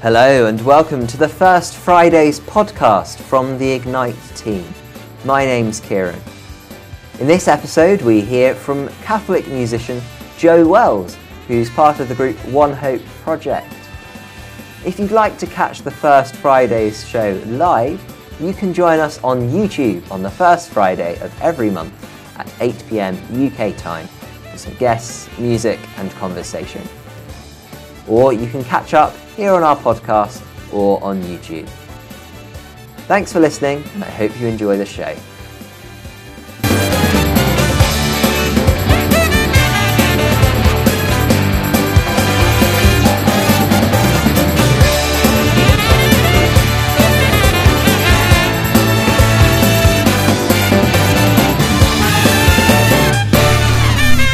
Hello, and welcome to the First Fridays podcast from the Ignite team. My name's Kieran. In this episode, we hear from Catholic musician Joe Wells, who's part of the group One Hope Project. If you'd like to catch the First Fridays show live, you can join us on YouTube on the first Friday of every month at 8pm UK time for some guests, music, and conversation. Or you can catch up here on our podcast or on YouTube. Thanks for listening, and I hope you enjoy the show.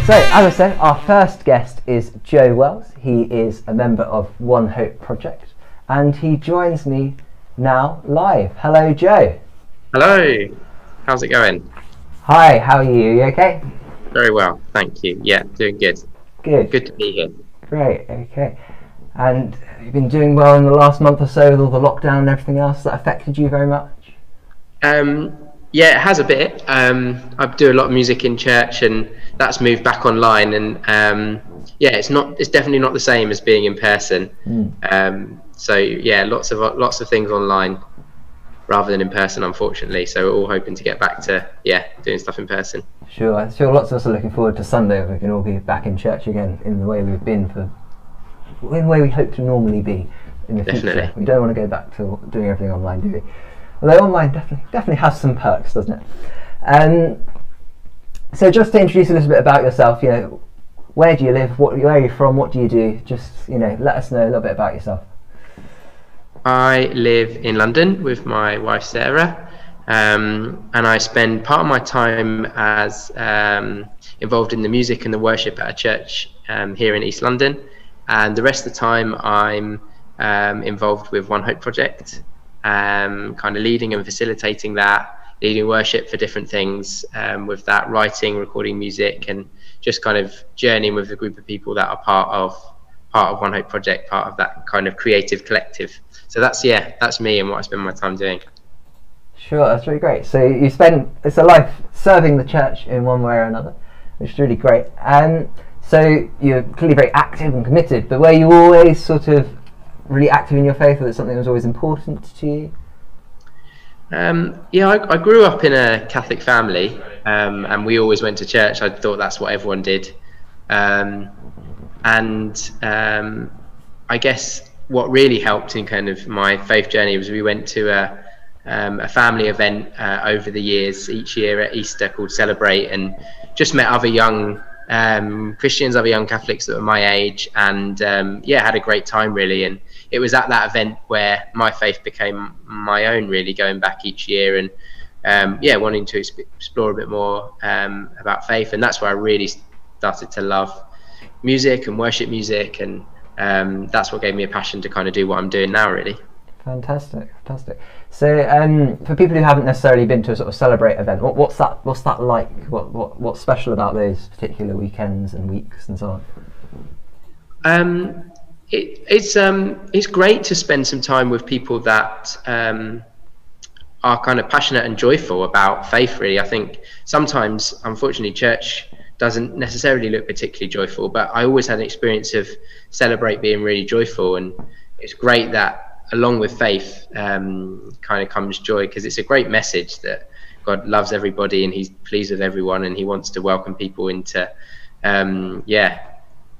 So, as I said, our first guest is Joe Wells. He is a member of One Hope Project, and he joins me now live. Hello, Joe. Hello. How's it going? Hi, how are you? You okay? Very well, thank you. Yeah, doing good. Good. Good to be here. Great, okay. And you've been doing well in the last month or so with all the lockdown and everything else. That affected you very much? Um, yeah, it has a bit. Um, I do a lot of music in church, and that's moved back online. And um, yeah, it's not. It's definitely not the same as being in person. Mm. Um, so yeah, lots of lots of things online rather than in person, unfortunately. So we're all hoping to get back to yeah, doing stuff in person. Sure, I'm sure lots of us are looking forward to Sunday when we can all be back in church again in the way we've been for, in the way we hope to normally be in the Definitely. future. We don't want to go back to doing everything online, do we? Although online definitely definitely has some perks, doesn't it? Um, so just to introduce a little bit about yourself, you know, where do you live? What, where are you from? What do you do? Just you know, let us know a little bit about yourself. I live in London with my wife Sarah, um, and I spend part of my time as um, involved in the music and the worship at a church um, here in East London, and the rest of the time I'm um, involved with One Hope Project, um, kind of leading and facilitating that, leading worship for different things um, with that, writing, recording music, and just kind of journeying with a group of people that are part of part of One Hope Project, part of that kind of creative collective. So that's yeah, that's me and what I spend my time doing. Sure, that's really great. So you spend it's a life serving the church in one way or another, which is really great. And so you're clearly very active and committed. But were you always sort of really active in your faith, or that something was always important to you? Um, yeah, I, I, grew up in a Catholic family, um, and we always went to church. I thought that's what everyone did, um, and um, I guess what really helped in kind of my faith journey was we went to a, um, a family event uh, over the years each year at Easter called Celebrate, and just met other young um, Christians, other young Catholics that were my age, and yeah, had a great time really and it was at that event where my faith became my own, really, going back each year and um, yeah, wanting to explore a bit more um, about faith. And that's where I really started to love music and worship music. And um, that's what gave me a passion to kind of do what I'm doing now, really. Fantastic, fantastic. So, um, for people who haven't necessarily been to a sort of celebrate event, what, what's that? What's that like? What, what what's special about those particular weekends and weeks and so on? Um, it, it's um, it's great to spend some time with people that um, are kind of passionate and joyful about faith. Really, I think sometimes, unfortunately, church doesn't necessarily look particularly joyful, but I always had an experience of celebrate being really joyful, and it's great that along with faith um, kind of comes joy because it's a great message that God loves everybody and He's pleased with everyone and He wants to welcome people into um, yeah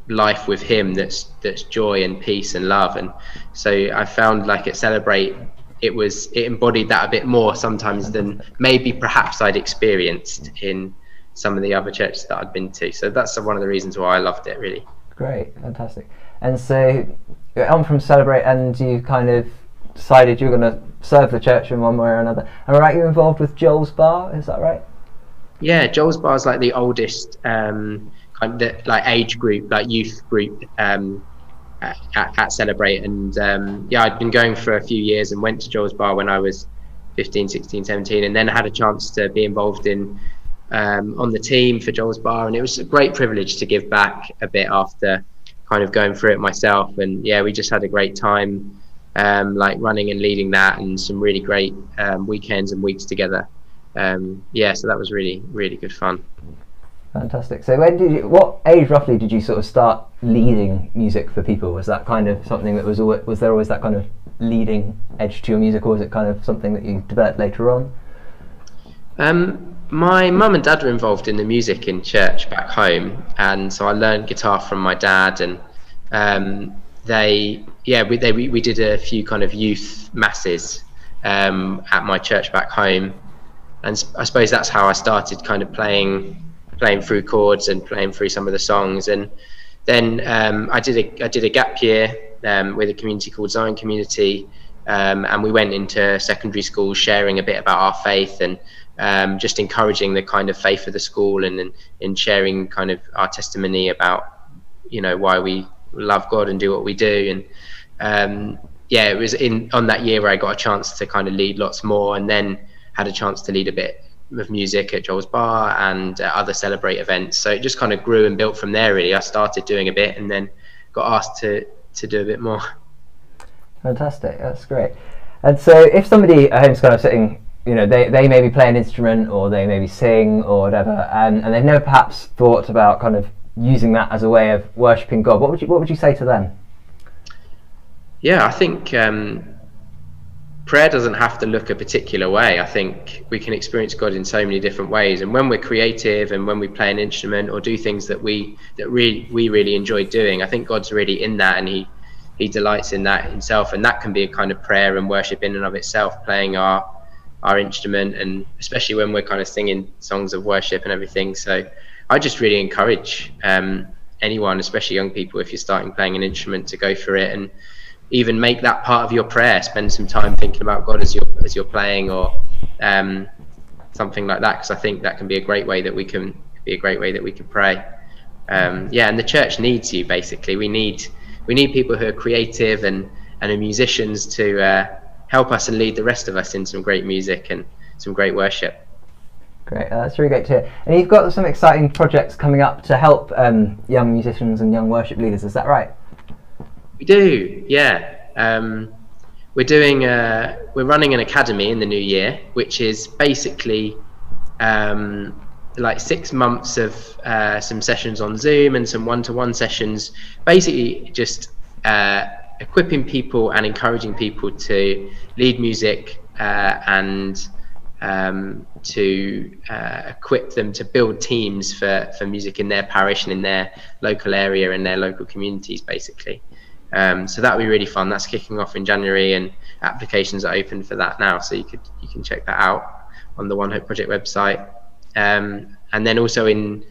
life with him that's that's joy and peace and love. And so i found like at celebrate it was it embodied that a bit more sometimes than maybe perhaps i'd experienced in some of the other churches that i'd been to. So that's one of the reasons why i loved it really. Great. Fantastic. And so you're on from celebrate and you kind of decided you're going to serve the church in one way or another. Am i right you're involved with joel's bar? Is that right? Yeah joel's bar is like the oldest um, kind of like age group, like youth group um, at, at, Celebrate. And um, yeah, I'd been going for a few years and went to Joel's Bar when I was 15, 16, 17, and then had a chance to be involved in um, on the team for Joel's Bar. And it was a great privilege to give back a bit after kind of going through it myself. And yeah, we just had a great time. um, like running and leading that, and some really great um, weekends and weeks together. Um, yeah, so that was really really good fun. Fantastic. So when did you? What age roughly did you sort of start leading music for people? Was that kind of something that was always, was there always that kind of leading edge to your music, or was it kind of something that you developed later on? Um, my mum and dad were involved in the music in church back home, and so I learned guitar from my dad, and um, they, yeah, we they, we, did a few kind of youth masses um, at my church back home, and I suppose that's how I started kind of playing playing through chords and playing through some of the songs, and then um, I did a I did a gap year um, with a community called Zion Community, um, and we went into secondary schools sharing a bit about our faith and um, just encouraging the kind of faith of the school and in sharing kind of our testimony about you know why we love God and do what we do. And um, yeah it was in on that year where I got a chance to kind of lead lots more and then had a chance to lead a bit of music at Joel's Bar and uh, other celebrate events so it just kind of grew and built from there really I started doing a bit and then got asked to to do a bit more fantastic that's great and so if somebody at home's kind of sitting you know, they, they maybe play an instrument or they maybe sing or whatever, and, and they've never perhaps thought about kind of using that as a way of worshipping God. What would you what would you say to them? Yeah, I think um, prayer doesn't have to look a particular way. I think we can experience God in so many different ways, and when we're creative and when we play an instrument or do things that we that really we really enjoy doing, I think God's really in that, and he he delights in that himself, and that can be a kind of prayer and worship in and of itself, playing our our instrument and especially when we're kind of singing songs of worship and everything. So i just really encourage um, anyone especially young people if you're starting playing an instrument to go for it. And even make that part of your prayer spend some time thinking about god as you're as you're playing or um, something like that because i think that can be a great way that we can be a great way that we can pray um, yeah and the church needs you basically we need we need people who are creative and and are musicians to uh, help us and lead the rest of us in some great music and some great worship. Great, uh, that's really great to hear. And you've got some exciting projects coming up to help um, young musicians and young worship leaders. Is that right? We do, yeah. Um, we're doing, uh, we're running an academy in the new year, which is basically um, like six months of uh, some sessions on Zoom and some one-to-one sessions. Basically, just uh, equipping people and encouraging people to lead music uh, and um, to uh, equip them to build teams for, for music in their parish and in their local area and their local communities, basically. Um, so that'll be really fun. That's kicking off in January, and applications are open for that now. So you could you can check that out on the One Hope Project website. Um, and then also in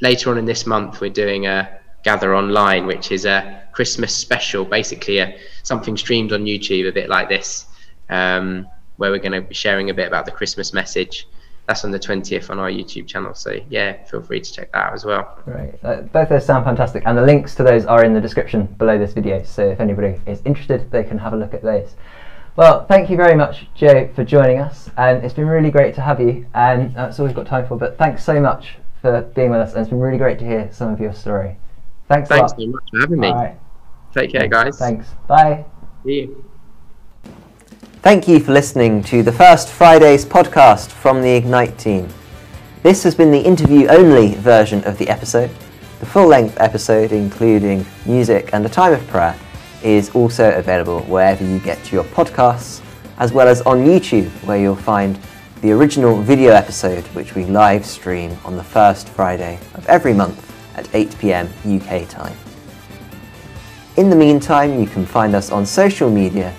later on in this month, we're doing a Gather Online, which is a Christmas special, basically a, something streamed on YouTube, a bit like this, um, where we're going to be sharing a bit about the Christmas message. That's on the 20th on our YouTube channel. So, yeah, feel free to check that out as well. Great. Uh, both those sound fantastic. And the links to those are in the description below this video. So, if anybody is interested, they can have a look at those. Well, thank you very much, Joe, for joining us. And it's been really great to have you. And that's all we've got time for. But thanks so much for being with us. And it's been really great to hear some of your story. Thanks. Thanks so much for having me. Take care, guys. Thanks. Bye. See you. Thank you for listening to the first Fridays podcast from the Ignite team. This has been the interview only version of the episode. The full length episode, including music and a time of prayer, is also available wherever you get your podcasts, as well as on YouTube, where you'll find the original video episode, which we live stream on the first Friday of every month at 8 pm UK time. In the meantime, you can find us on social media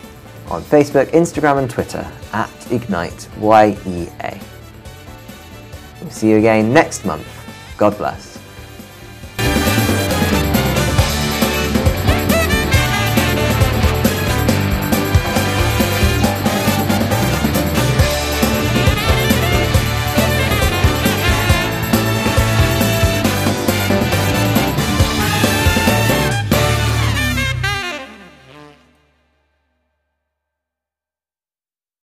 on Facebook, Instagram, and Twitter at Ignite YEA. We'll see you again next month. God bless.